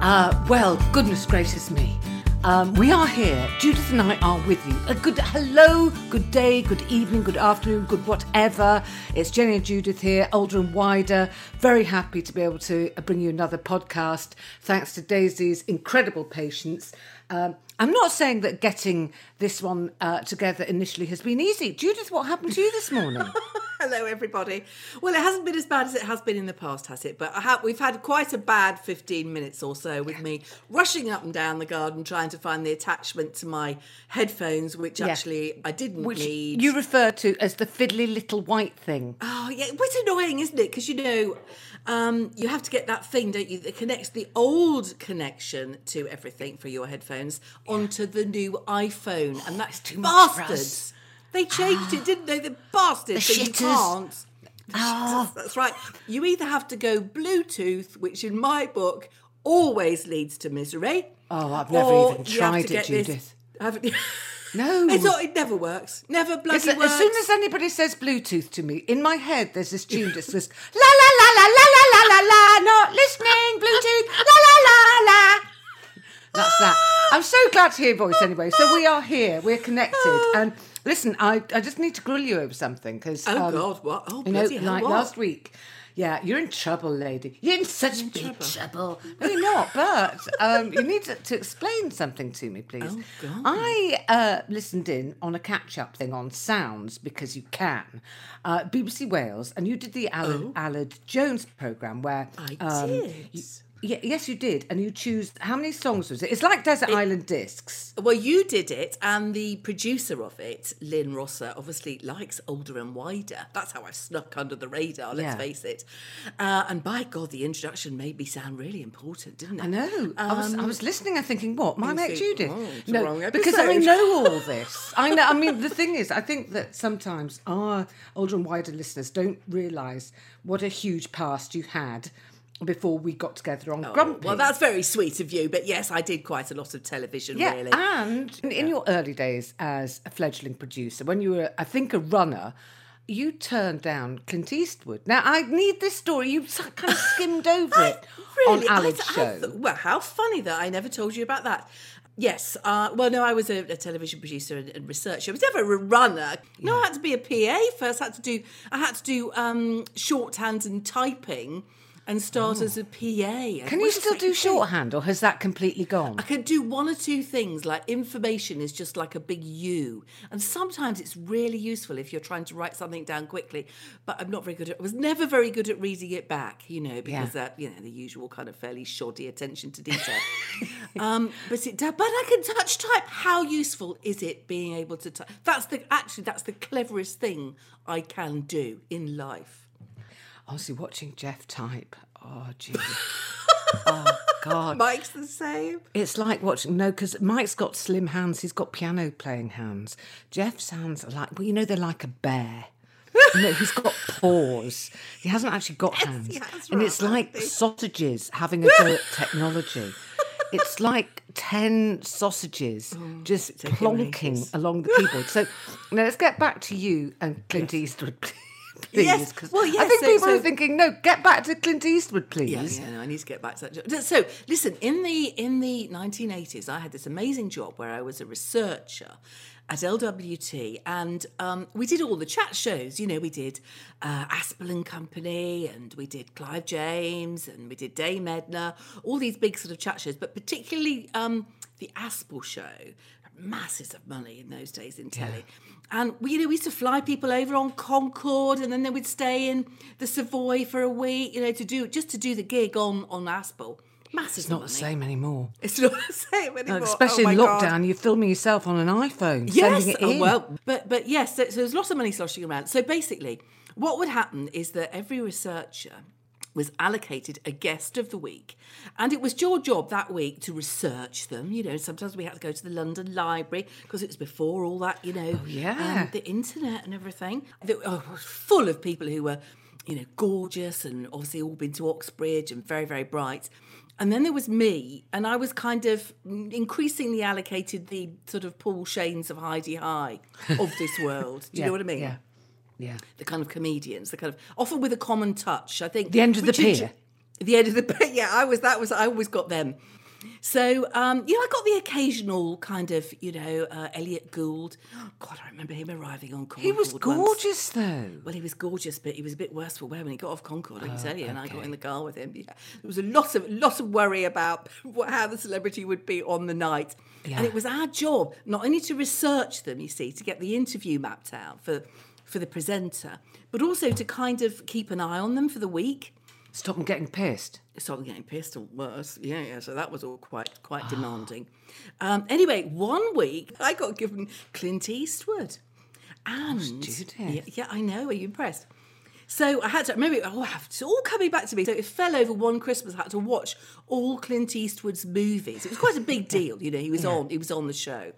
Uh, well, goodness gracious me. Um, we are here. Judith and I are with you. A good hello, good day, good evening, good afternoon, good whatever. It's Jenny and Judith here, older and wider. Very happy to be able to bring you another podcast. Thanks to Daisy's incredible patience. Um, I'm not saying that getting this one uh, together initially has been easy. Judith, what happened to you this morning? Hello, everybody. Well, it hasn't been as bad as it has been in the past, has it? But ha- we've had quite a bad 15 minutes or so with me rushing up and down the garden trying to find the attachment to my headphones, which Yeah. actually I didn't Which need. you refer to as the fiddly little white thing. Oh, yeah. It's annoying, isn't it? Because, you know, um, you have to get that thing, don't you, that connects the old connection to everything for your headphones onto the new iPhone. And that's too much for us. bastards. They changed it, didn't they? The bastards. The you can't. Ah. That's right. You either have to go Bluetooth, which in my book always leads to misery. Oh, I've never even tried it, this- Judith. you? No. It's not, it never works. Never bloody Listen, works. as soon as anybody says Bluetooth to me, in my head there's this tune that says la la la la la la la not listening, Bluetooth, la la la la. That's that. Ah. I'm so glad to hear your voice anyway. So we are here, we're connected, ah. and listen, I, I just need to grill you over something because Oh, um, God, what? Oh, you know, bloody hell, like what? last week. Yeah, you're in trouble, lady. You're in such big trouble. trouble. No, you're not. But um, you need to, to explain something to me, please. Oh, God. I uh, listened in on a catch-up thing on sounds because you can, uh, BBC Wales, and you did the Aled, Aled Jones program where Oh. I um, did. you- yeah, yes, you did, and you choose how many songs was it? It's like Desert Island Discs. Well, you did it, and the producer of it, Lynn Rosser, obviously likes older and wider. That's how I snuck under the radar. Let's Yeah. face it. Uh, and by God, the introduction made me sound really important, didn't it? I know. I was I was listening and thinking, what? My Um, mate Judith? oh, no, wrong because I know all this. I know. I mean, the thing is, I think that sometimes our older and wider listeners don't realise what a huge past you had before we got together on Grumpy. Oh, Well, that's very sweet of you, but yes, I did quite a lot of television, yeah, really. and in, in your early days as a fledgling producer, when you were, I think, a runner. You turned down Clint Eastwood. Now I need this story. You kind of skimmed over it Really? on Alan's I show. th- well, how funny that I never told you about that. Yes. Uh, well, no, I was a, a television producer and, and researcher. I was never a runner. No, I had to be a PA first. I had to do. I had to do um, shorthand and typing, and start as a PA. Oh. Can you still do shorthand, or has that completely gone? I can do one or two things. Like information is just like a big U, and sometimes it's really useful if you're trying to write something down quickly. But I'm not very good at. I was never very good at reading it back, you know, because Yeah. that you know the usual kind of fairly shoddy attention to detail. um, but it, but I can touch type. How useful is it being able to type? That's the actually that's the cleverest thing I can do in life. Honestly, watching Jeff type. Oh, Jesus. oh, God. Mike's the same. It's like watching, no, because Mike's got slim hands, he's got piano playing hands. Jeff's hands are like, well, you know, they're like a bear. You know, he's got paws. He hasn't actually got hands. he has, and it's like sausages having a go at technology. It's like 10 sausages oh, just taking plonking along the keyboard. So now let's get back to you and Clint Eastwood, please. Yes, 'cause well, yes, I think so- people so- are thinking, no, get back to Clint Eastwood, please. Yeah, yeah, no, I need to get back to that. job. So, listen, in the in the 1980s, I had this amazing job where I was a researcher at LWT, and um, we did all the chat shows. You know, we did uh, Aspel and Company, and we did Clive James, and we did Dame Edna, all these big sort of chat shows, but particularly um, the Aspel show. Masses of money in those days in telly. And we, you know, we used to fly people over on Concorde, and then they would stay in the Savoy for a week, you know, to do just to do the gig on on Aspel. Masses It's not the same anymore. It's not the same anymore. Especially oh in my God. lockdown, you're filming yourself on an iPhone, Yes, sending it oh, in. well, but but yes, so, so there's lots of money sloshing around. So basically, what would happen is that every researcher was allocated a guest of the week, and it was your job that week to research them. You know, sometimes we had to go to the London Library because it was before all that. You know, yeah. um, the internet and everything. That oh, was full of people who were, you know, gorgeous and obviously all been to Oxbridge and very very bright. And then there was me, and I was kind of increasingly allocated the sort of Paul Shanes of Hi-de-Hi of this world. Do you Yeah, know what I mean? Yeah. Yeah. The kind of comedians, the kind of often with a common touch. I think The end of the pier. The end of the pier. Yeah, I was. That was. I always got them. So, um, you know, I got the occasional kind of, you know, uh, Elliot Gould. God, I remember him arriving on Concorde. He was once. gorgeous, though. Well, he was gorgeous, but he was a bit worse for wear when he got off Concorde. I Oh, can tell you, and I got in the car with him. Yeah, there was a lot of lot of worry about what, how the celebrity would be on the night, Yeah. and it was our job not only to research them, you see, to get the interview mapped out for for the presenter, but also to kind of keep an eye on them for the week. Stop them getting pissed. Stop them getting pissed or worse. Yeah, yeah. So that was all quite quite demanding. Um, anyway, one week I got given Clint Eastwood, and Judith. yeah, yeah, I know. Are you impressed? So I had to maybe oh, it's all coming back to me. So it fell over one Christmas. I had to watch all Clint Eastwood's movies. It was quite a big deal, you know. He was on. He was on the show.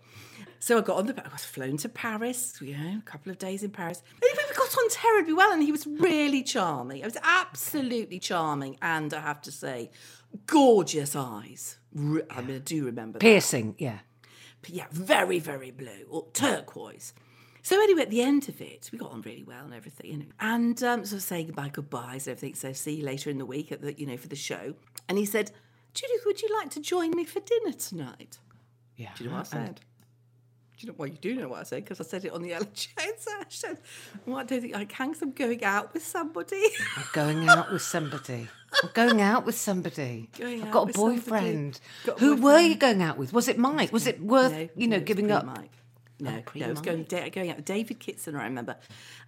So I got on the. I was flown to Paris. You know, a couple of days in Paris. Anyway, we got on terribly well, and he was really charming. It was absolutely charming, and I have to say, gorgeous eyes. Re- I mean, I do remember that Piercing, yeah. yeah, very, very blue or turquoise. So anyway, at the end of it, we got on really well and everything, you know. And um, so saying goodbye, goodbyes, and everything. So see you later in the week at the, you know, for the show. And he said, Judith, would you like to join me for dinner tonight? Yeah. Do you know what I said? You know? Well, you do know what I said because I said it on the. I said, "Well, do you think I can. 'cause I'm going out with somebody." I'm going out with somebody. I'm going out with somebody. Going I've got a boyfriend. Got a Who were you going out with? Was it Mike? Was it worth, No, you know, no, giving up? pre-Mike. No, no, it was going, going out with David Kitson. I remember.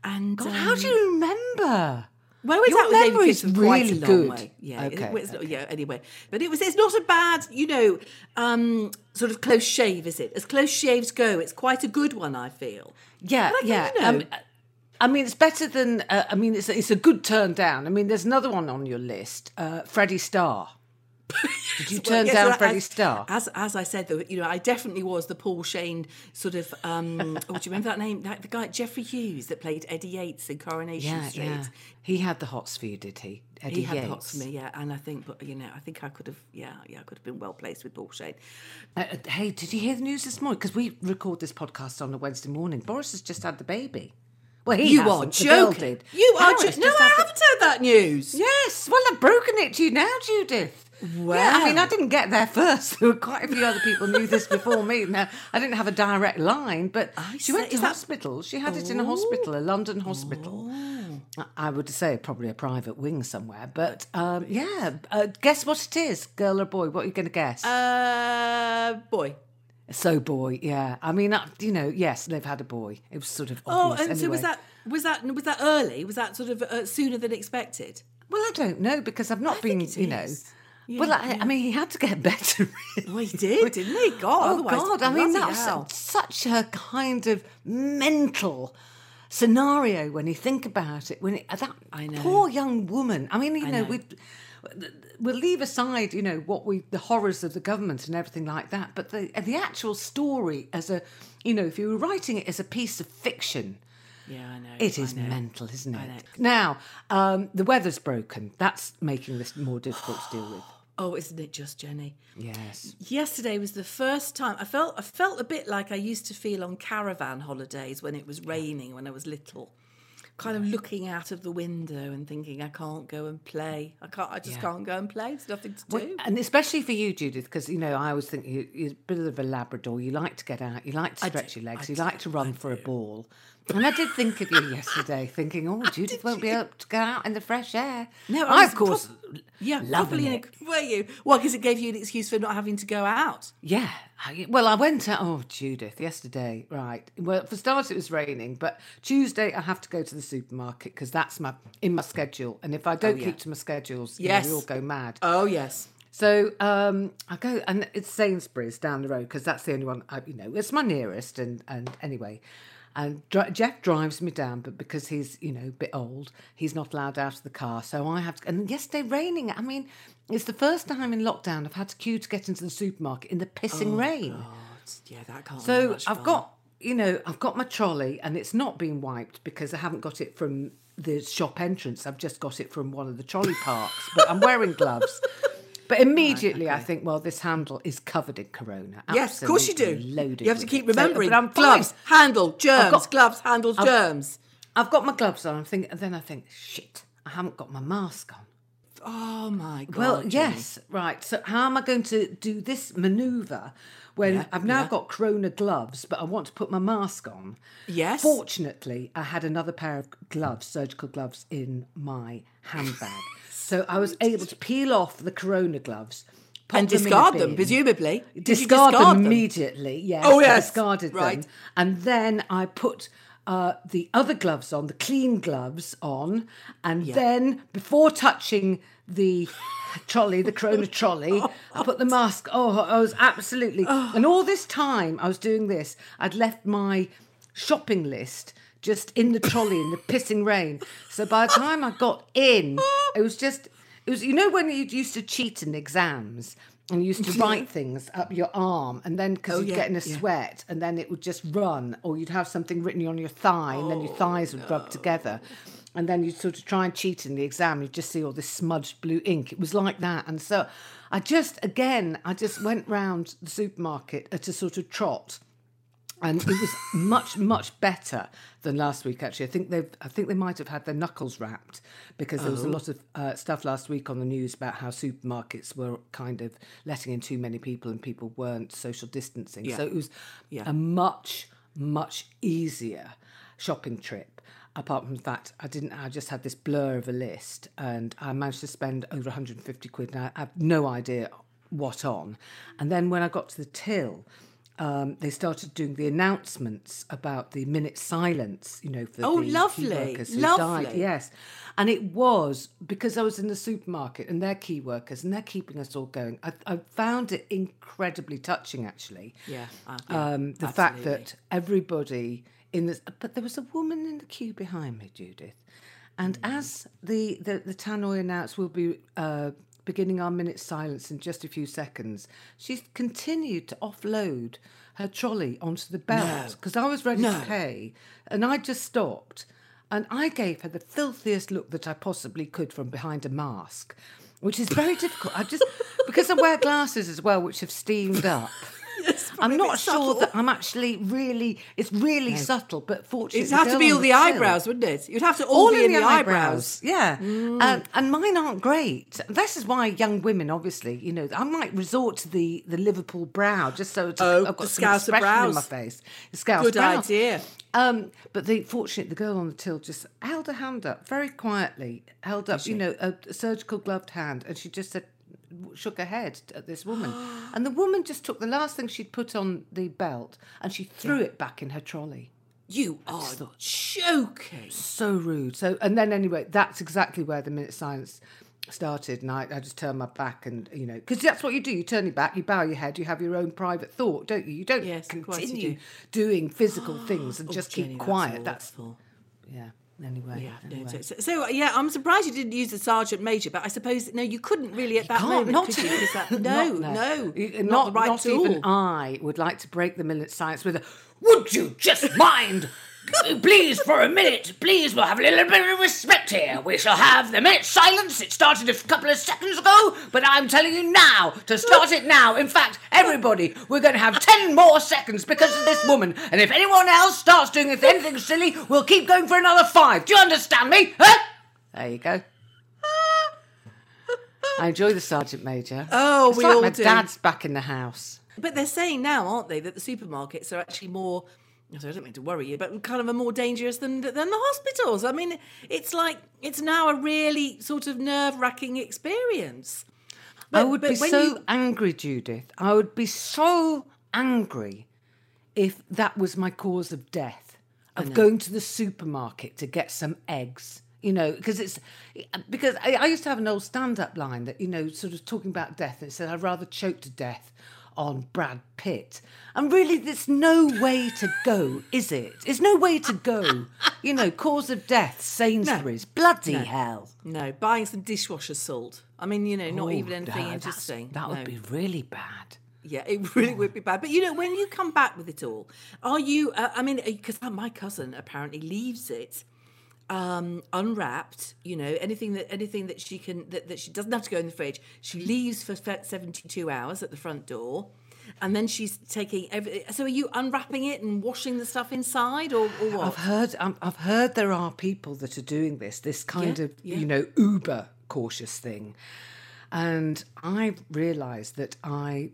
And God, um, how do you remember? Well, it was Your out with David memory's quite really good. way. Yeah, Okay, it was, yeah. Anyway, but it was. It's not a bad, you know, um, sort of close shave, is it? As close shaves go, it's quite a good one. I feel. Yeah, I yeah. you know- um, I mean, it's better than. Uh, I mean, it's it's a good turn down. I mean, there's another one on your list, uh, Freddie Starr. Did you Well, turn yes, down well, Freddie as, Starr? As as I said, though, you know, I definitely was the Paul Shane sort of. Um, oh, do you remember that name? That, the guy Geoffrey Hughes that played Eddie Yates in Coronation yeah, Street. yeah. He had the hots for you, did he? Eddie He had Yates. the hots for me, yeah, and I think, but you know, I think I could have, yeah, yeah, I could have been well placed with Paul Shane. Uh, uh, hey, did you hear the news this morning? Because we record this podcast on a Wednesday morning. Boris has just had the baby. Well, he You are joking. You are joking. No, I haven't heard that news. Yes, well, I've broken it to you now, Judith. Yeah, I mean, I didn't get there first. There were quite a few other people knew this before me. Now, I didn't have a direct line, but I she went to Is that- hospital. She had it in a hospital, a London hospital. I- I would say probably a private wing somewhere. But um, yeah, uh, guess what it is, girl or boy? What are you going to guess? Uh, boy. so boy, yeah. I mean, uh, you know, yes, they've had a boy. It was sort of Oh, and so was that was that was that early? Was that sort of uh, sooner than expected? Well, I don't know because I've not I been, you know. Is. well, I, I mean, he had to get better. really. Well, he did, didn't he? God, Oh God! I mean, bloody that hell. was such a kind of mental scenario when you think about it. When it, that I know. poor young woman. I mean, you know, know. we we'll leave aside, you know, what we the horrors of the government and everything like that. But the the actual story, as a, you know, if you were writing it as a piece of fiction. Yeah, I know. It is I know. mental, isn't it? Now, um, the weather's broken. That's making this more difficult to deal with. Oh, isn't it just Jenny? Yes. Yesterday was the first time I felt I felt a bit like I used to feel on caravan holidays when it was raining when I was little. Kind of looking out of the window and thinking I can't go and play. I can't I just Yeah. can't go and play. There's nothing to do. Well, and especially for you, Judith, because you know I always think you, you're a bit of a Labrador. You like to get out, you like to stretch your legs, I you do, like to run I for a ball. And I did think of you yesterday, thinking, oh, Judith won't be able to go out in the fresh air. No, I, I of course, Yeah, lovely. it. Were you? Well, because it gave you an excuse for not having to go out. Yeah. I, well, I went out. Oh, Judith, yesterday. Right. Well, for starters, it was raining, but Tuesday I have to go to the supermarket because that's my in my schedule. And if I don't Oh, yeah. keep to my schedules, you know, Yes. we all go mad. Oh yes. So um, I go, and it's Sainsbury's down the road because that's the only one. I, you know, it's my nearest, and and anyway, and dri- Jeff drives me down, but because he's you know a bit old, he's not allowed out of the car. So I have to. And yesterday raining. I mean, it's the first time in lockdown I've had to queue to get into the supermarket in the pissing oh, rain. Yeah, that can't. be So I've fun. got, you know, I've got my trolley and it's not been wiped because I haven't got it from the shop entrance. I've just got it from one of the trolley parks, but I'm wearing gloves. But immediately I think, well, this handle is covered in corona. Yes, of course you do. Loaded You have to keep. So- remembering. I'm gloves, handle, germs. got- gloves, handle, germs. I've got my gloves on. I'm thinking, and then I think, shit, I haven't got my mask on. Oh my god. Well, yes, right. So how am I going to do this manoeuvre when Yeah, I've now yeah. got corona gloves, but I want to put my mask on? Yes. Fortunately, I had another pair of gloves, surgical gloves, in my handbag, so I was able to peel off the corona gloves. and them in a discard them, presumably. You discard, them, them? immediately. Yes, Oh, I yes, discarded right. them, and then I put uh, the other gloves on, the clean gloves on, and then before touching the trolley, the Corona trolley, I put the mask. Oh, I was absolutely. And all this time I was doing this, I'd left my shopping list just in the trolley in the pissing rain. So by the time I got in, it was just. It was, you know, when you used to cheat in exams and you used to write things up your arm, and then because oh, you'd yeah, get in a yeah. sweat, and then it would just run, or you'd have something written on your thigh, and then your oh, thighs would rub together. And then you'd sort of try and cheat in the exam, you'd just see all this smudged blue ink. It was like that. And so I just, again, I just went round the supermarket at a sort of trot and it was much much better than last week actually i think they've i think they might have had their knuckles wrapped because there Oh. was a lot of uh, stuff last week on the news about how supermarkets were kind of letting in too many people and people weren't social distancing Yeah. so it was Yeah. a much much easier shopping trip apart from the fact i didn't i just had this blur of a list and i managed to spend over 150 quid and i have no idea what on and then when i got to the till um, they started doing the announcements about the minute silence, you know, for Oh, the key lovely, workers who died. Yes, and it was because I was in the supermarket and they're key workers and they're keeping us all going. I, I found it incredibly touching, actually. Yeah, uh, yeah, um, the fact that everybody in this, but there was a woman in the queue behind me, Judith, and Mm. as the the, the tannoy announced, we'll be. Uh, Beginning our minute silence in just a few seconds, she's continued to offload her trolley onto the belt because I was ready No. to pay, and I just stopped, and I gave her the filthiest look that I possibly could from behind a mask, which is very difficult. I just because I wear glasses as well, which have steamed up. I'm not sure subtle. that I'm actually really. It's really subtle, but fortunately, It'd have to be all the eyebrows, wouldn't it? You'd have to all, all be in, in, the, eyebrows. eyebrows. Yeah, and, and mine aren't great. This is why young women, obviously, you know, I might resort to the the Liverpool brow just so to, Oh, I've got the some expression in my face. The Scouse Good brows. idea. Um, but the fortunate the girl on the till just held her hand up very quietly, held up, you know, a, a surgical gloved hand, and she just said, shook her head at this woman, and the woman just took the last thing she'd put on the belt and she threw it back in her trolley You are joking. so rude. So, and then anyway, that's exactly where the minute silence started. And I, I just turned my back and, you know, because that's what you do. You turn your back, you bow your head, you have your own private thought, don't you? You don't Yes, course you continue do. doing physical things and oh, just Jenny, keep quiet. That's, awful. yeah. Anyway. Yeah, anyway. so, so, so, yeah, I'm surprised you didn't use the sergeant major, but I suppose no, you couldn't really at that moment, not, could you? That, no, not- no, You- not, the right not tool. even I would like to break the minute silence with a. Would you just mind? Please, for a minute, please, we'll have a little bit of respect here. We shall have the minute silence. It started a couple of seconds ago, but I'm telling you now to start it now. In fact, everybody, we're going to have 10 more seconds because of this woman. And if anyone else starts doing anything silly, we'll keep going for another five. Do you understand me? Huh? There you go. I enjoy the sergeant major. Oh, it's we like all my do. dad's back in the house. But they're saying now, aren't they, that the supermarkets are actually more I don't mean to worry you, but kind of are more dangerous than than the hospitals. I mean, it's like it's now a really sort of nerve wracking experience. I would be so you... angry, Judith. I would be so angry if that was my cause of death, of going to the supermarket to get some eggs. You know, because it's because I, I used to have an old stand-up line that you know, sort of talking about death, and it said, "I'd rather choke to death on Brad Pitt. And really, there's no way to go, is it? There's no way to go. You know, cause of death, Sainsbury's, no. bloody no. hell. No, buying some dishwasher salt. I mean, you know, not oh, even anything interesting. That would no. be really bad. Yeah, it really would be bad. But you know, when you come back with it all, are you? Uh, I mean, because my cousin apparently leaves it um, unwrapped. You know, anything that anything that she can that, that she doesn't have to go in the fridge. She leaves for seventy two hours at the front door, and then she's taking. Every, so, are you unwrapping it and washing the stuff inside, or, or what? I've heard. Um, I've heard there are people that are doing this. This kind yeah, of yeah. you know uber cautious thing, and I realised that I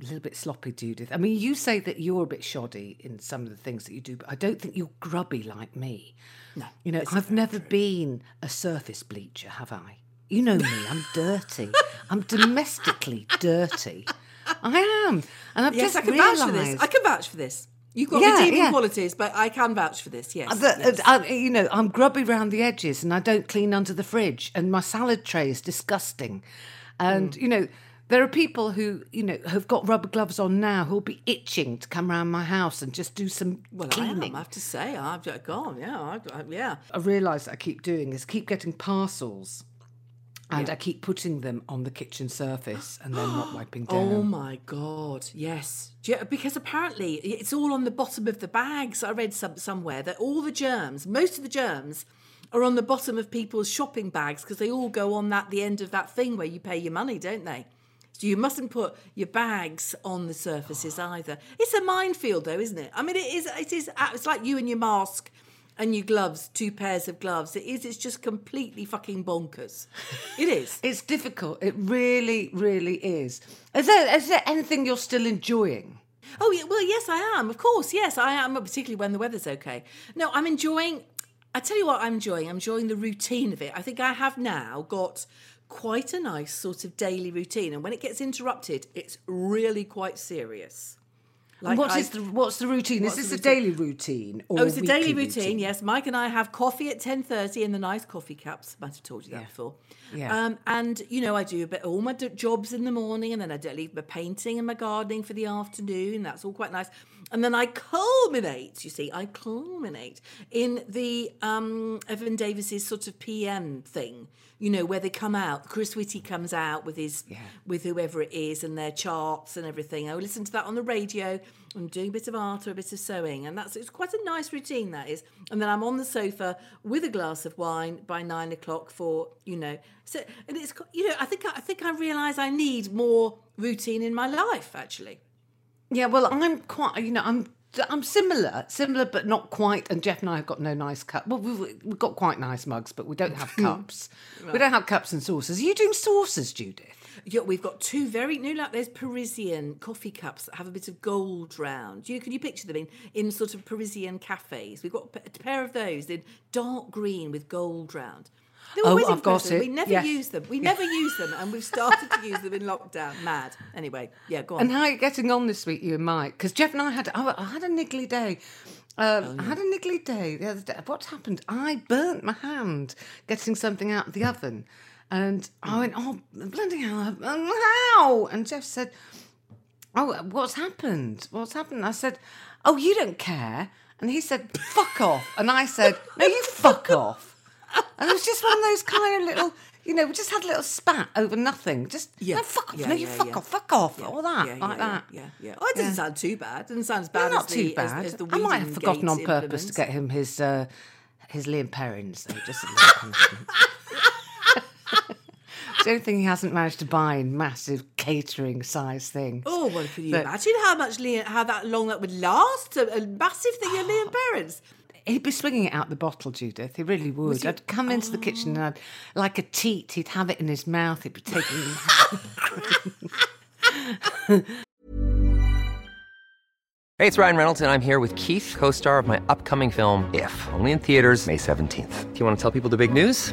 a little bit sloppy, Judith. I mean, you say that you're a bit shoddy in some of the things that you do, but I don't think you're grubby like me. No. You know, I've never true. been a surface bleacher, have I? You know me, I'm dirty. I'm domestically dirty. I am. And I've yes, just I can realised... vouch for this. I can vouch for this. You've got yeah, redeeming yeah. qualities, but I can vouch for this. Yes, the, uh, yes. I, you know, I'm grubby round the edges, and I don't clean under the fridge, and my salad tray is disgusting. And mm. you know, there are people who, you know, have got rubber gloves on now who'll be itching to come around my house and just do some well, cleaning. I, am, I have to say, I've gone, yeah, I, I, yeah. I realise I keep doing is keep getting parcels and yeah. I keep putting them on the kitchen surface and then not wiping down. Oh my god, yes. because apparently it's all on the bottom of the bags. I read some, somewhere that all the germs, most of the germs, are on the bottom of people's shopping bags because they all go on that the end of that thing where you pay your money, don't they? So you mustn't put your bags on the surfaces either. It's a minefield, though, isn't it? I mean, it is. It is. Uh, it's like you and your mask and your gloves, two pairs of gloves. It is. It's just completely fucking bonkers. It is. it's difficult. It really, really is. Is there, is there anything you're still enjoying? Oh yeah, well yes, I am. Of course, yes, I am. Particularly when the weather's okay. No, I'm enjoying. I tell you what, I'm enjoying. I'm enjoying the routine of it. I think I have now got quite a nice sort of daily routine. And when it gets interrupted, it's really quite serious. Like what is the what's the routine? What's is this a daily routine? oh, it's a daily routine, routine, Yes, Mike and I have coffee at ten thirty in the nice coffee cups. I might have told you that yeah. before. Yeah. Um, and you know, I do a bit all my jobs in the morning, and then I do leave my painting and my gardening for the afternoon. That's all quite nice. And then I culminate. You see, I culminate in the um, Evan Davis's sort of PM thing you know, where they come out. Chris Whitty comes out with his yeah. with whoever it is and their charts and everything. I listen to that on the radio. I'm doing a bit of art or a bit of sewing, and that's it's quite a nice routine that is. And then I'm on the sofa with a glass of wine by nine o'clock for you know. So and it's you know I think I think I realise I need more routine in my life actually. Yeah, well, I'm quite you know I'm I'm similar, similar, but not quite. And Jeff and I have got no nice cup. Well, we've, we've got quite nice mugs, but we don't have cups. right. We don't have cups and saucers. Are you doing saucers, Judith? Yeah, we've got two very new, like there's Parisian coffee cups that have a bit of gold round. You can you picture them in in sort of Parisian cafes? We've got a pair of those in dark green with gold round. They were oh, I've got it. We never yes. use them. We never use them, and we've started to use them in lockdown. Mad. Anyway, yeah, go on. And how are you getting on this week, you and Mike? Because Jeff and I had I had a niggly day. Um, oh, yeah. I had a niggly day the other day. What happened? I burnt my hand getting something out of the oven, and I went, "Oh bloody hell! How?" And Jeff said, "Oh, what's happened? What's happened?" I said, "Oh, you don't care." And he said, "Fuck off." And I said, "No, you fuck off." And it was just one of those kind of little, you know, we just had a little spat over nothing. Just, yeah, no, fuck off, yeah, no, you yeah, fuck yeah. off, fuck off, all that, like that. Yeah, yeah. Oh, it doesn't sound too bad. It doesn't sound as bad not as too the, bad. As, as the I might have forgotten on purpose to get him his uh, his Lea & Perrins, though, just a little punishment. It's the only thing he hasn't managed to buy in massive catering size thing. Oh, well, can you but, imagine how much Liam, how that long that would last? A, a massive thing, your Lea & Perrins. He'd be swinging it out the bottle, Judith. He really would. He... I'd come oh. into the kitchen and I'd, like a teat, he'd have it in his mouth. He'd be taking. it. Hey, it's Ryan Reynolds, and I'm here with Keith, co star of my upcoming film, If, only in theaters, May 17th. Do you want to tell people the big news?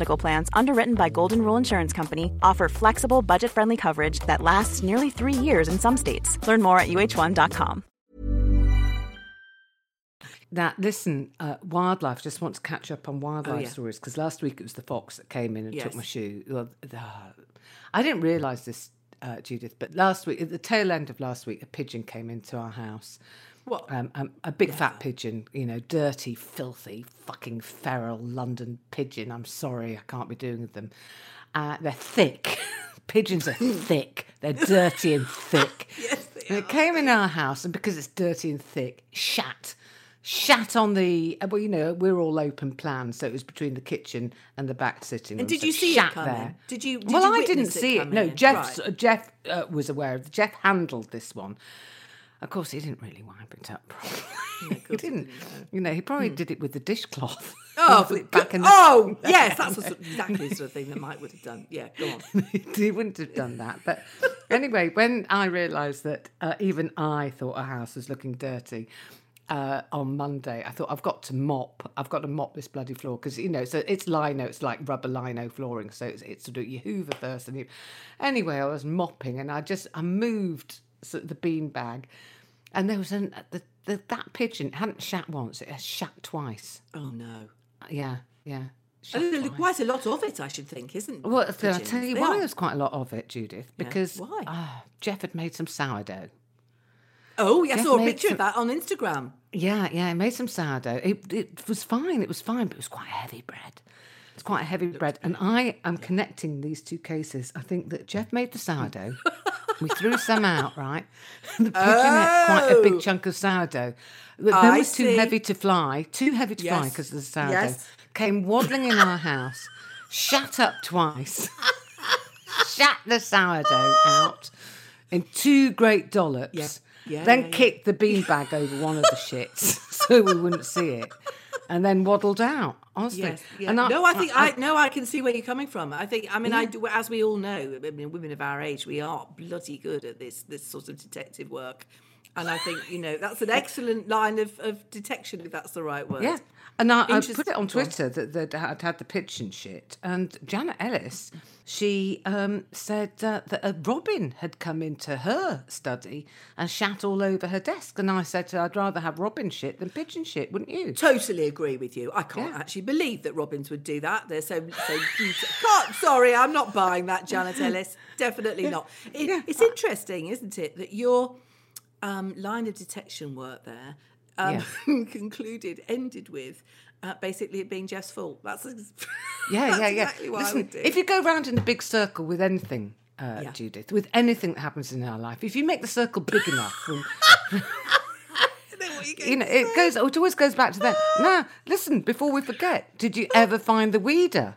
Medical Plans, underwritten by Golden Rule Insurance Company, offer flexible, budget friendly coverage that lasts nearly three years in some states. Learn more at uh1.com. Now, listen, uh, wildlife. Just want to catch up on wildlife Oh, yeah. stories because last week it was the fox that came in and took my shoe. Well, uh, I didn't realise this, uh, Judith, but last week, at the tail end of last week, a pigeon came into our house. What? Um, um, a big fat pigeon, you know, dirty, filthy, fucking feral London pigeon. I'm sorry, I can't be doing with them. Uh, they're thick. Pigeons are thick. They're dirty and thick. Yes, they And it came in our house, and because it's dirty and thick, shat. Shat on the, uh, well, you know, we're all open plan, so it was between the kitchen and the back sitting room. And did so you see it coming? there. Did you- did well, you I didn't witness it see it. No. Jeff. Right. Jeff uh, was aware of. It. Jeff handled this one. Of course, he didn't really wipe it up properly. he didn't. You know, he probably did it with the dishcloth. Oh, back in the- oh, yes, that's exactly the sort of thing that Mike would have done. Yeah, go on. he wouldn't have done that. But anyway, when I realised that uh, even I thought a house was looking dirty uh, on Monday, I thought I've got to mop. I've got to mop this bloody floor because you know, so it's lino. It's like rubber lino flooring. So it's, it's sort of you hoover first, and you. Anyway, I was mopping, and I just I moved the bean bag, and there was an the, the, that pigeon hadn't shat once. It had shat twice. Oh, no. Yeah, yeah. Shat And there's twice. quite a lot of it, I should think, isn't it? Well, I'll tell you They why are. there's quite a lot of it, Judith. Because why? ah, Jeff had made some sourdough. Oh, yeah, I Jeff saw a picture some- of that on Instagram. Yeah, yeah, he made some sourdough. It, it was fine. It was fine, but it was quite heavy bread. It's quite a heavy bread, and I am connecting these two cases. I think that Jeff made the sourdough. we threw some out, right? The pigeon ate quite a Oh. big chunk of sourdough. I was too heavy to fly. Too heavy to fly because of the sourdough. Yes. Came waddling in our house, shut up twice, shat the sourdough out in two great dollops. Yeah. Yeah, then yeah. kicked the beanbag over one of the shits so we wouldn't see it, and then waddled out. Honestly, Yes. Yeah. And no, I think I, no, I can see where you're coming from. I think I mean I Yeah. do, as we all know, I mean women of our age, we are bloody good at this this sort of detective work. And I think, you know, that's an excellent line of, of detection, if that's the right word. Yeah. And I, I put it on. Twitter that, that I'd had the pitch and shit. And Janet Ellis, she um, said uh, that a robin had come into her study and shat all over her desk. And I said her, I'd rather have robin shit than pigeon shit, wouldn't you? Totally agree with you. I can't Yeah. actually believe that Robins would do that. They're so so. Can't, sorry, I'm not buying that, Janet Ellis. Definitely not. It, Yeah. It's interesting, isn't it, that your um, line of detection work there um, concluded, ended with uh, basically it being Jeff's fault. That's, ex- Yeah, that's yeah, yeah. exactly what I Listen, would do. if you go round in a big circle with anything, uh, Yeah. Judith, with anything that happens in our life, if you make the circle big enough, and, Then what are you know, it goes. It always goes back to that. Now, listen. Before we forget, did you ever find the weeder?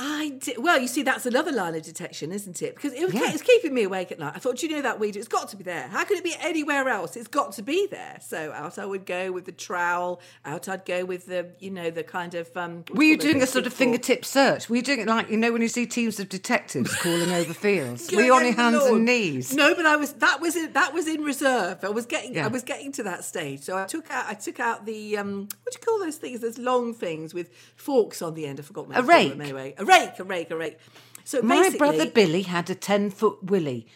I did. Well, you see, that's another line of detection, isn't it? Because it was, Yeah. it's keeping me awake at night. I thought, do you know that weed? It's got to be there. How could it be anywhere else? It's got to be there. So out I would go with the trowel. Out I'd go with the, you know, the kind of. Um, Were you doing a sort of fingertip search? Were you doing it like you know when you see teams of detectives crawling over fields? Were you on your hands lawn. and knees? No, but I was. That was in, that was in reserve. I was getting. Yeah. I was getting to that stage. So I took out. I took out the. Um, what do you call those things? Those long things with forks on the end. I forgot. A rake. Anyway, a rake. A rake. A rake. So My brother Billy had a ten foot willy.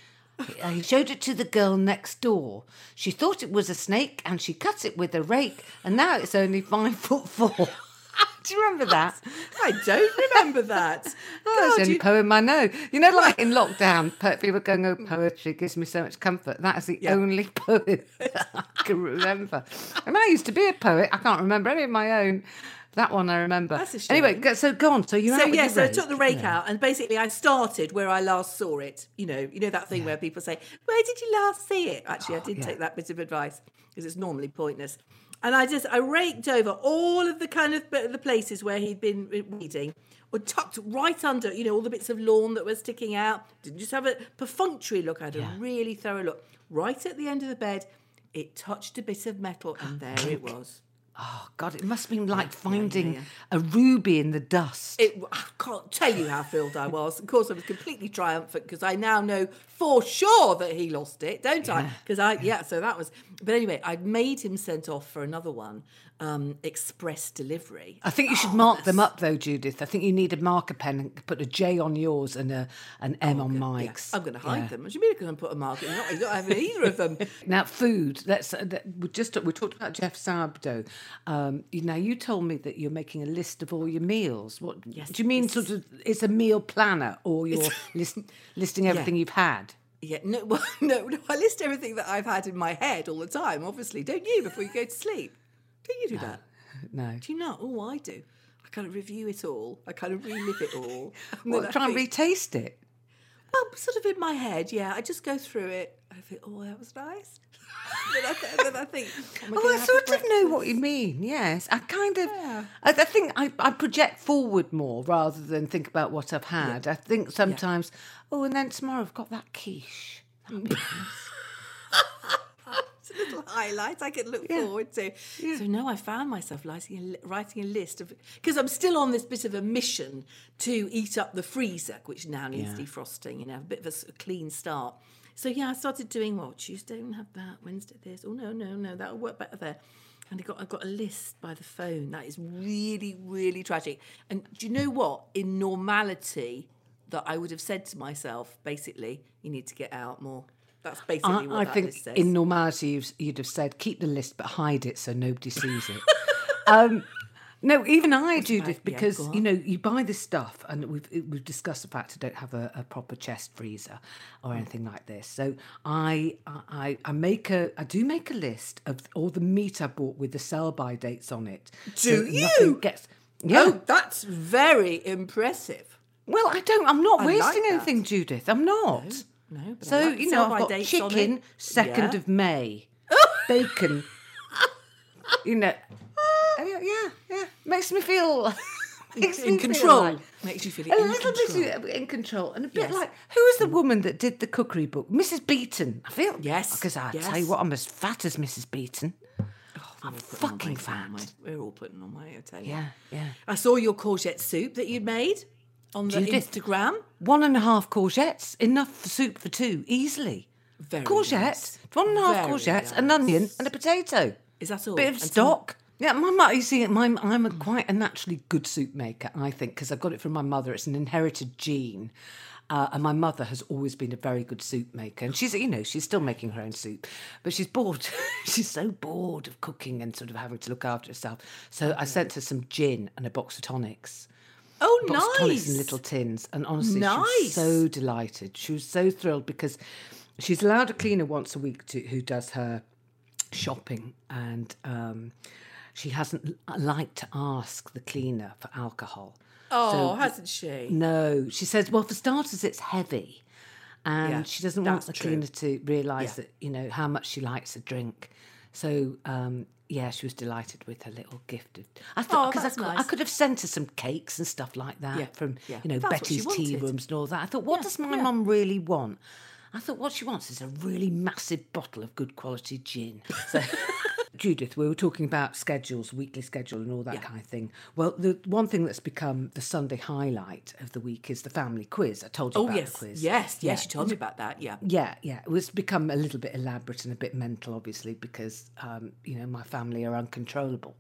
He showed it to the girl next door. She thought it was a snake and she cut it with a rake, and now it's only five foot four. Do you remember that? I don't remember that. Oh, that's God, you- poem I know. You know, like in lockdown, people going, oh, poetry gives me so much comfort. That is the Yeah. only poem I can remember. I mean, I used to be a poet. I can't remember any of my own. That one I remember. That's a shame. Anyway, so go on. So you're so out yeah, your so I took the rake out, and basically I started where I last saw it. You know, you know that thing where people say, "Where did you last see it?" Actually, I oh, did Oh, yeah. take that bit of advice because it's normally pointless. And I just I raked over all of the kind of the places where he'd been weeding, or tucked right under, you know, all the bits of lawn that were sticking out. Didn't just have a perfunctory look. I had a really thorough look. Right at the end of the bed, it touched a bit of metal, and there it was. Oh God, it must have been like finding yeah. a ruby in the dust. It, I can't tell you how thrilled I was. Of course, I was completely triumphant because I now know for sure that he lost it, don't I? Because I, yeah, so that was. But anyway, I made him sent off for another one, um, express delivery. I think you should Oh, mark them up though, Judith. I think you need a marker pen and put a J on yours and a an M on Yeah, Mike's. I'm going to hide Yeah. them. What do you mean I'm going to put a mark? You're not, you're not having either of them. Now, food. Let's. Uh, we just we talked about Jeff Sabdo. Um, you now you told me that you're making a list of all your meals. What Yes, do you mean? Sort of, it's a meal planner, or you're list, listing everything you've had. Yeah, no, well, no, no, I list everything that I've had in my head all the time, obviously. Don't you, before you go to sleep? Don't you do that? No. Do you not? Oh, I do. I kind of review it all. I kind of relive it all. And Well, I try and think- retaste it. Well, sort of in my head, yeah. I just go through it. I think, oh, that was nice. then, I th- then I think, Oh, I sort of know what you mean. Yes, I kind of. I, I think I, I project forward more rather than think about what I've had. I think sometimes, oh, and then tomorrow I've got that quiche. Nice. It's a little highlight I can look forward to. So now I found myself writing a, writing a list of because I'm still on this bit of a mission to eat up the freezer, which now needs defrosting. You know, a bit of a clean start. So yeah, I started doing well. Tuesday don't have that. Wednesday this. Oh no, no, no, that'll work better there. And I got I got a list by the phone. That is really, really tragic. And do you know what? In normality, that I would have said to myself, basically, you need to get out more. That's basically I, what I that think in normality you'd have said keep the list but hide it so nobody sees it. um, no, even I, Judith, yeah, because go you know you buy this stuff, and we've we've discussed the fact I don't have a, a proper chest freezer or mm. anything like this. So I I I make a I do make a list of all the meat I bought with the sell by dates on it. Do nothing you? Gets, oh, yeah. Oh, that's very impressive. Well, I don't. I'm not I wasting that. anything, Judith. I'm not. No, but So like you know, I've got chicken, second Yeah. of May, bacon. you know, uh, yeah, yeah, yeah. Makes me feel makes in me feel control. like- Makes you feel a little control. bit in control, and a bit Yes. like who was the woman that did the cookery book, Mrs. Beeton? I feel Yes, because I tell you what, I'm as fat as Mrs. Beeton. I'm putting on fucking fat. we? We're all putting on weight, I tell you. Yeah, yeah. I saw your courgette soup that you'd made on the Judith. Instagram. One and a half courgettes, enough for soup for two, easily. Very courgette, nice. one and a half Very courgettes, an onion, and a potato. Is that all? Bit of And stock. Yeah, my mother. You see, my, I'm a, quite a naturally good soup maker. I think because I've got it from my mother. It's an inherited gene. Uh, and my mother has always been a very good soup maker, and she's, you know, she's still making her own soup, but she's bored. she's so bored of cooking and sort of having to look after herself. So I sent her some gin and a box of tonics Oh, box of tonics in nice. little tins. And honestly, she Nice. was so delighted. She was so thrilled because she's allowed a cleaner once a week to, who does her shopping. And um, she hasn't liked to ask the cleaner for alcohol. Oh, hasn't she? No, she says, well, for starters, it's heavy. And Yeah, she doesn't want the true. cleaner to realise Yeah. that, you know, how much she likes a drink. So, um, yeah, she was delighted with her little gift. Of, I thought Oh, because that's I, cou- I could have sent her some cakes and stuff like that Yeah, from yeah. you know That's Betty's tea rooms and all that. I thought, what Yeah, does my mum really want? I thought what she wants is a really massive bottle of good quality gin. So, Judith, we were talking about schedules, weekly schedule, and all that kind of thing. Well, the one thing that's become the Sunday highlight of the week is the family quiz. I told you Oh, about yes. the quiz. Yes, Yeah. yes, you told me about that. Yeah. Yeah, yeah. It was become a little bit elaborate and a bit mental, obviously, because um, you know my family are uncontrollable.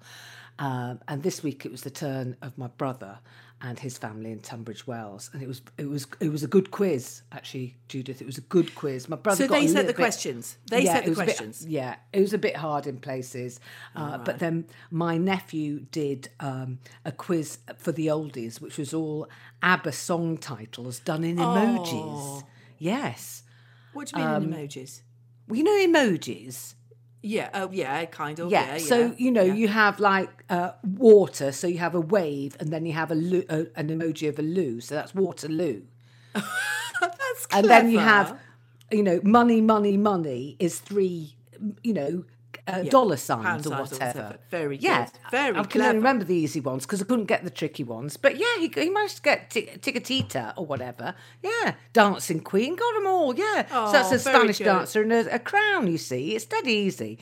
Um, and this week it was the turn of my brother and his family in Tunbridge Wells, and it was it was it was a good quiz actually, Judith. It was a good quiz. My brother. So got they set the bit- questions. They yeah, set the a bit- questions. yeah, it was a bit hard in places, uh, but then my nephew did um, a quiz for the oldies, which was all ABBA song titles done in emojis. Yes. What do you mean Um, in emojis? Well, you know emojis? Yeah. Oh, yeah. Kind of. Yeah. Yeah. so yeah, you know yeah. you have like uh, water, so you have a wave, and then you have a loo, uh, an emoji of a loo, so that's Waterloo. That's clever. and then you have, you know, money, money, money is three, you know, uh, dollar signs or signs or whatever. whatever. Very yeah, good. Very I can only remember the easy ones because I couldn't get the tricky ones. But yeah, he, he managed to get t- Chiquitita or whatever. Yeah, Dancing Queen got them all. Yeah, so that's Oh, a Spanish good. dancer and a, a crown. You see, it's dead easy.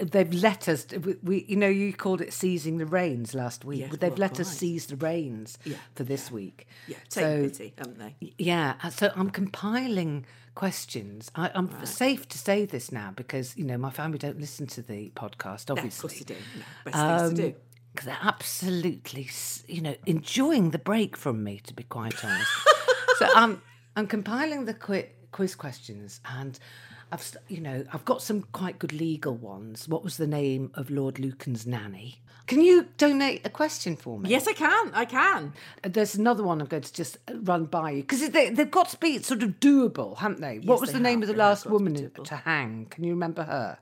They've let us. We, we, you know, you called it seizing the reins last week. But they've well, let us quite. seize the reins Yeah, for this week. Yeah. Take so, pity, haven't they? yeah, so I'm compiling questions. I, I'm safe to say this now because you know my family don't listen to the podcast. No, Obviously, of course you do. No, best things to do. Um, because they're absolutely, you know, enjoying the break from me. To be quite honest, so I'm I'm compiling the quiz questions, and I've you know I've got some quite good legal ones. What was the name of Lord Lucan's nanny? Can you donate a question for me? Yes, I can. I can. Uh, there's another one I'm going to just uh, run by you because they, they've got to be sort of doable, haven't they? what Yes, was they the name have. of the last got to woman to hang? Can you remember her?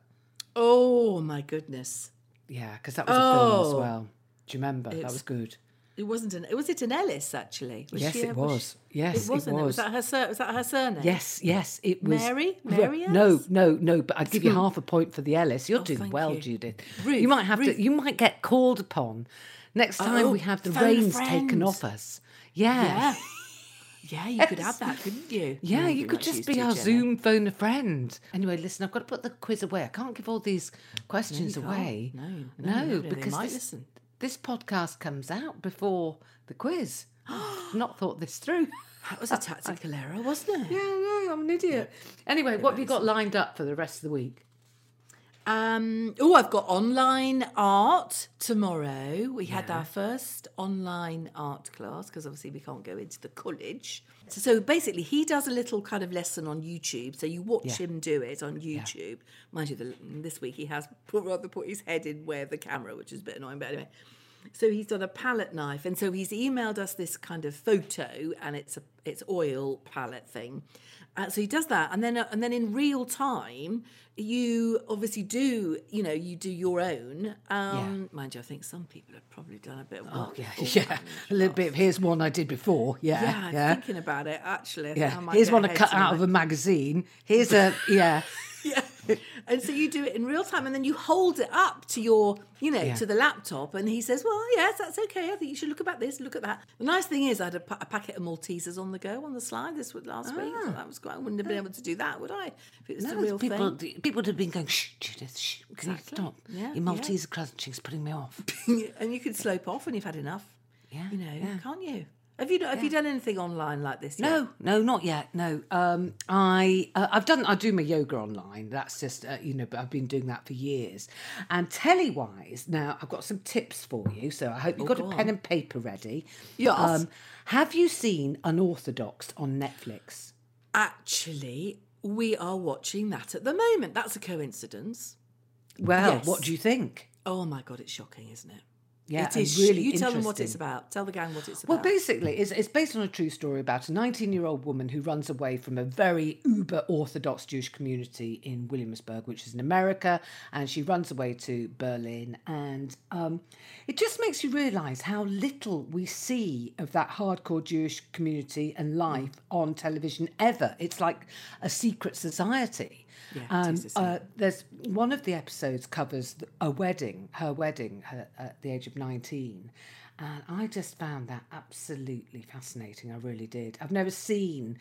Oh my goodness. Yeah, because that was a film as Oh. well. Do you remember? That was good. It wasn't an. It was it an Ellis actually? Was Yes, she it a- was. Yes, it wasn't. it Was was. that her? Was that her surname? Yes, yes, it was. Mary? Mary No, Ellis? no, no. But I'd give you half a point for the Ellis. You're Oh, doing well, you. Judith. Ruth, you might have Ruth. to. You might get called upon next oh, time Oh, we have the reins taken off us. Yeah. Yeah. Yeah, you could have that, couldn't you? Yeah, No, you could just be our Jenna. Zoom phone a friend. Anyway, listen, I've got to put the quiz away. I can't give all these questions can't. away. No, no, no, no, because might this, listen. This podcast comes out before the quiz. Not thought this through. That was a tactical error, wasn't it? Yeah, yeah, I'm an idiot. Anyway, what have you got lined up for the rest of the week? Um, oh, I've got online art tomorrow. We had our first online art class because obviously we can't go into the college. So, so basically, he does a little kind of lesson on YouTube. So you watch Yeah. him do it on YouTube. Mind you, the, this week he has put, rather put his head in where the camera, which is a bit annoying. But anyway, so he's done a palette knife, and so he's emailed us this kind of photo, and it's a it's oil palette thing. Uh, so he does that, and then uh, and then in real time, you obviously do you know you do your own. Um, Mind you, I think some people have probably done a bit of Oh, work. yeah, yeah. A little bit of here's one I did before. Yeah, Yeah, yeah. thinking about it actually. Yeah, here's one I cut out of a magazine. Here's a yeah. Yeah. And so you do it in real time and then you hold it up to your, you know, Yeah. to the laptop and he says, well, yes, that's okay. I think you should look about this, look at that. The nice thing is I had a, pa- a packet of Maltesers on the go on the slide this was last week. So that was quite, I wouldn't have been able to do that, would I? If it was the real people, thing. people would have been going, shh, Judith, shh, can Exactly. you stop? Yeah, Your yeah. Maltese crunching's putting me off. and you can slope off when you've had enough. Yeah, You know, yeah. can't you? Have you have you done anything online like this? yet? No, no, not yet. No, um, I uh, I've done I do my yoga online. That's just uh, you know, but I've been doing that for years. And telly wise, now I've got some tips for you. So I hope you've got a Oh, pen on. and paper ready. Um, Yes. have you seen Unorthodox on Netflix? Actually, we are watching that at the moment. That's a coincidence. Well, Yes. what do you think? Oh my god, it's shocking, isn't it? Yeah, it is. really you tell them what it's about. Tell the gang what it's about. Well, basically, it's, it's based on a true story about a 19 year old woman who runs away from a very uber Orthodox Jewish community in Williamsburg, which is in America, and she runs away to Berlin. And um, it just makes you realise how little we see of that hardcore Jewish community and life on television ever. It's like a secret society. Yeah, and uh, there's one of the episodes covers a wedding, her wedding her, at the age of 19. And I just found that absolutely fascinating. I really did. I've never seen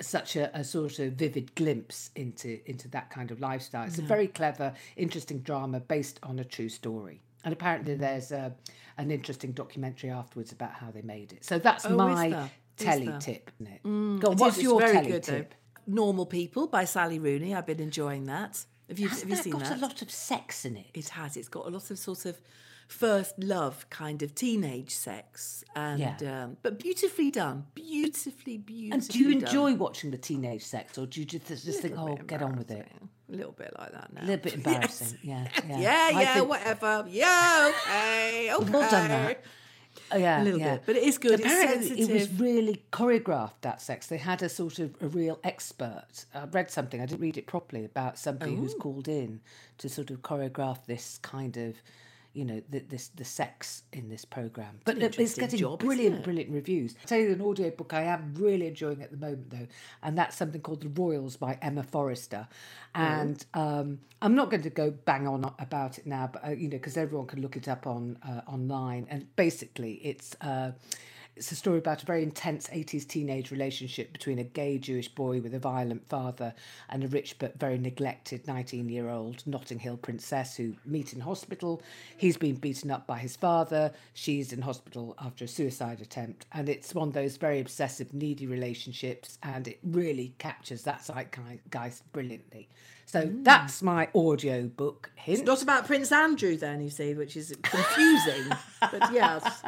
such a, a sort of vivid glimpse into into that kind of lifestyle. It's a very clever, interesting drama based on a true story. And apparently, Mm. there's a, an interesting documentary afterwards about how they made it. So that's Oh, my telly tip. Isn't? Go on, It what's your telly tip? Normal People by Sally Rooney. I've been enjoying that. Have you, have Hasn't you that seen got that? a lot of sex in it? It has. It's got a lot of sort of first love kind of teenage sex, and Yeah. um, but beautifully done. Beautifully, beautifully. And do you done. enjoy watching the teenage sex, or do you just, just think, oh, get on with it? A little bit like that now. A little bit embarrassing. Yeah, yeah. Yeah, yeah, think- whatever. Yeah, okay, okay. Well done, that. Oh, yeah, a little yeah. bit. But it is good. Apparently, it was really choreographed. That sex. They had a sort of a real expert. I read something. I didn't read it properly about somebody who's oh. called in to sort of choreograph this kind of. You know the, this the sex in this program, but it's getting job, brilliant, it? brilliant reviews. I'll tell you an audiobook I am really enjoying at the moment though, and that's something called The Royals by Emma Forrester. And um, I'm not going to go bang on about it now, but uh, you know because everyone can look it up on uh, online. And basically, it's. Uh, it's a story about a very intense 80s teenage relationship between a gay Jewish boy with a violent father and a rich but very neglected 19 year old Notting Hill princess who meet in hospital. He's been beaten up by his father. She's in hospital after a suicide attempt. And it's one of those very obsessive, needy relationships. And it really captures that zeitgeist brilliantly. So mm. that's my audio book hint. It's not about Prince Andrew, then, you see, which is confusing. but yes.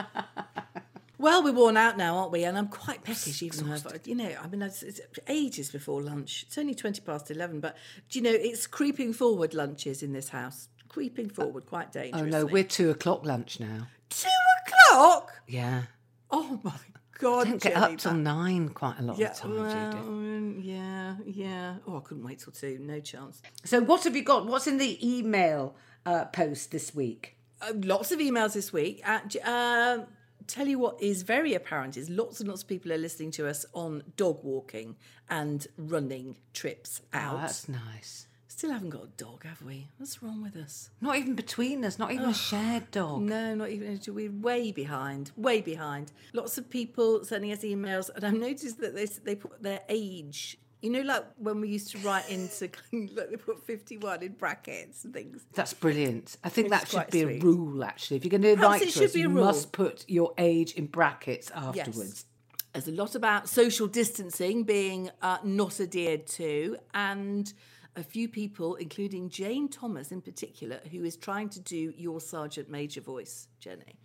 Well, we're worn out now, aren't we? And I'm quite peckish, even though, I've- you know, I mean, it's, it's ages before lunch. It's only 20 past 11, but do you know, it's creeping forward lunches in this house. Creeping forward quite oh no, we're two o'clock lunch now. Two o'clock? Yeah. Oh my God. Don't get Jenny, up till that- nine quite a lot Yeah, of time, well, Judith. yeah, yeah. Oh, I couldn't wait till two. No chance. So, what have you got? What's in the email uh, post this week? Uh, lots of emails this week. Uh, j- um, tell you what is very apparent is lots and lots of people are listening to us on dog walking and running trips oh, out. Oh, that's nice. Still haven't got a dog, have we? What's wrong with us? Not even between us, not even a shared dog. No, not even. We're way behind. Way behind. Lots of people sending us emails, and I've noticed that they they put their age. You know, like when we used to write into, like they put fifty-one in brackets and things. That's brilliant. I think Which that should be a rule, actually. If you're going to Perhaps write it to us, you rule. must put your age in brackets afterwards. There's a lot about social distancing being uh, not adhered to, and a few people, including Jane Thomas in particular, who is trying to do your Sergeant Major voice, Jenny.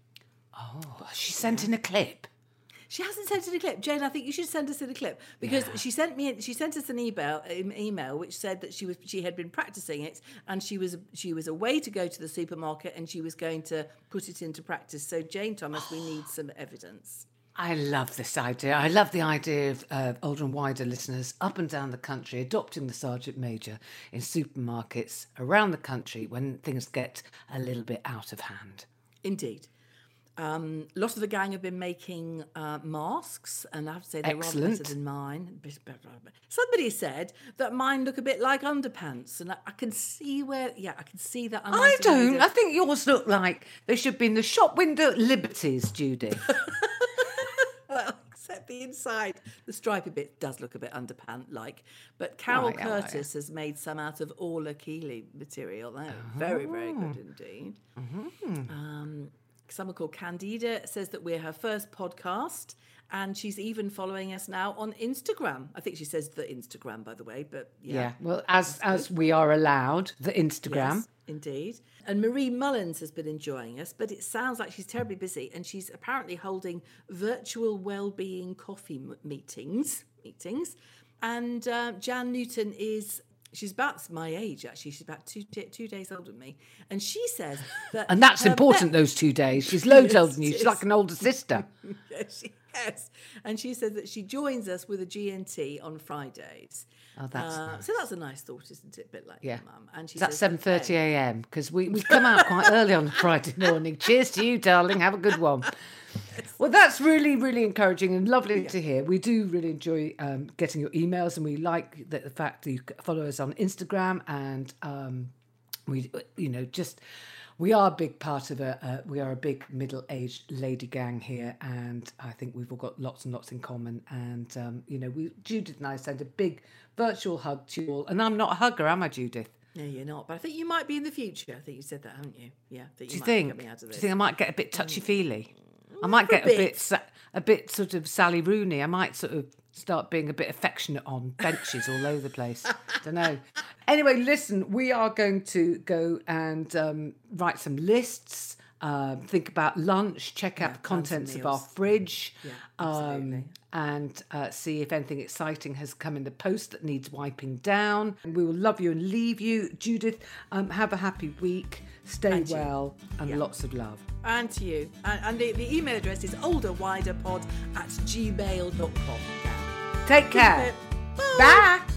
Oh, she sent in a clip. She hasn't sent in a clip, Jane. I think you should send us in a clip because she sent me. She sent us an email, an email which said that she was she had been practicing it and she was she was away to go to the supermarket and she was going to put it into practice. So Jane Thomas, we need some evidence. I love this idea. I love the idea of uh, older and wider listeners up and down the country adopting the Sergeant Major in supermarkets around the country when things get a little bit out of hand. Indeed. Um, a lot of the gang have been making uh, masks, and I have to say they're rather Excellent. better than mine. Somebody said that mine look a bit like underpants, and I, I can see where. Yeah, I can see that. I don't. I think yours look like they should be in the shop window at Liberty's, Judy. well, except the inside, the stripy bit does look a bit underpant like. But Carol Right, right, Curtis has made some out of Orla Kiely material. They're very, very Oh. good indeed. Mm-hmm. Um, someone called Candida says that we're her first podcast. And she's even following us now on Instagram. I think she says the Instagram, by the way, but yeah. yeah. Well, as as we are allowed, the Instagram. Yes, indeed. And Marie Mullins has been enjoying us, but it sounds like she's terribly busy, and she's apparently holding virtual well-being coffee m- meetings. Meetings, and uh, Jan Newton is. She's about my age, actually. She's about two two days older than me, and she says that. And that's important those two days. She's loads older than you. She's like an older sister. yes, she, yes, and she says that she joins us with a G&T on Fridays. Oh, that's Uh, nice. So that's a nice thought, isn't it? A bit like Yeah. mum. And she Is that says, seven thirty a.m. Because we, we come out quite early on a Friday morning. Cheers to you, darling. Have a good one. Well, that's really, really encouraging and lovely to hear. We do really enjoy um, getting your emails, and we like the, the fact that you follow us on Instagram, and um, we, you know, just we are a big part of a uh, we are a big middle-aged lady gang here, and I think we've all got lots and lots in common. And um, you know, we Judith and I send a big virtual hug to you all, and I'm not a hugger, am I, Judith? No, you're not. But I think you might be in the future. I think you said that, haven't you? Yeah. That you Do you think? coming out of Do you think I might get a bit touchy feely? I might get a bit, bit. sa- a bit sort of Sally Rooney. I might sort of start being a bit affectionate on benches all over the place. I don't know. Anyway, listen, we are going to go and um, write some lists. Um, think about lunch. Check out the contents of our fridge. Yeah, um, and uh, see if anything exciting has come in the post that needs wiping down. We will love you and leave you. Judith, um, have a happy week. Stay And you. well and Yeah. lots of love. And to you. And, and the, the email address is olderwiderpod at gmail.com. Take care. Bye.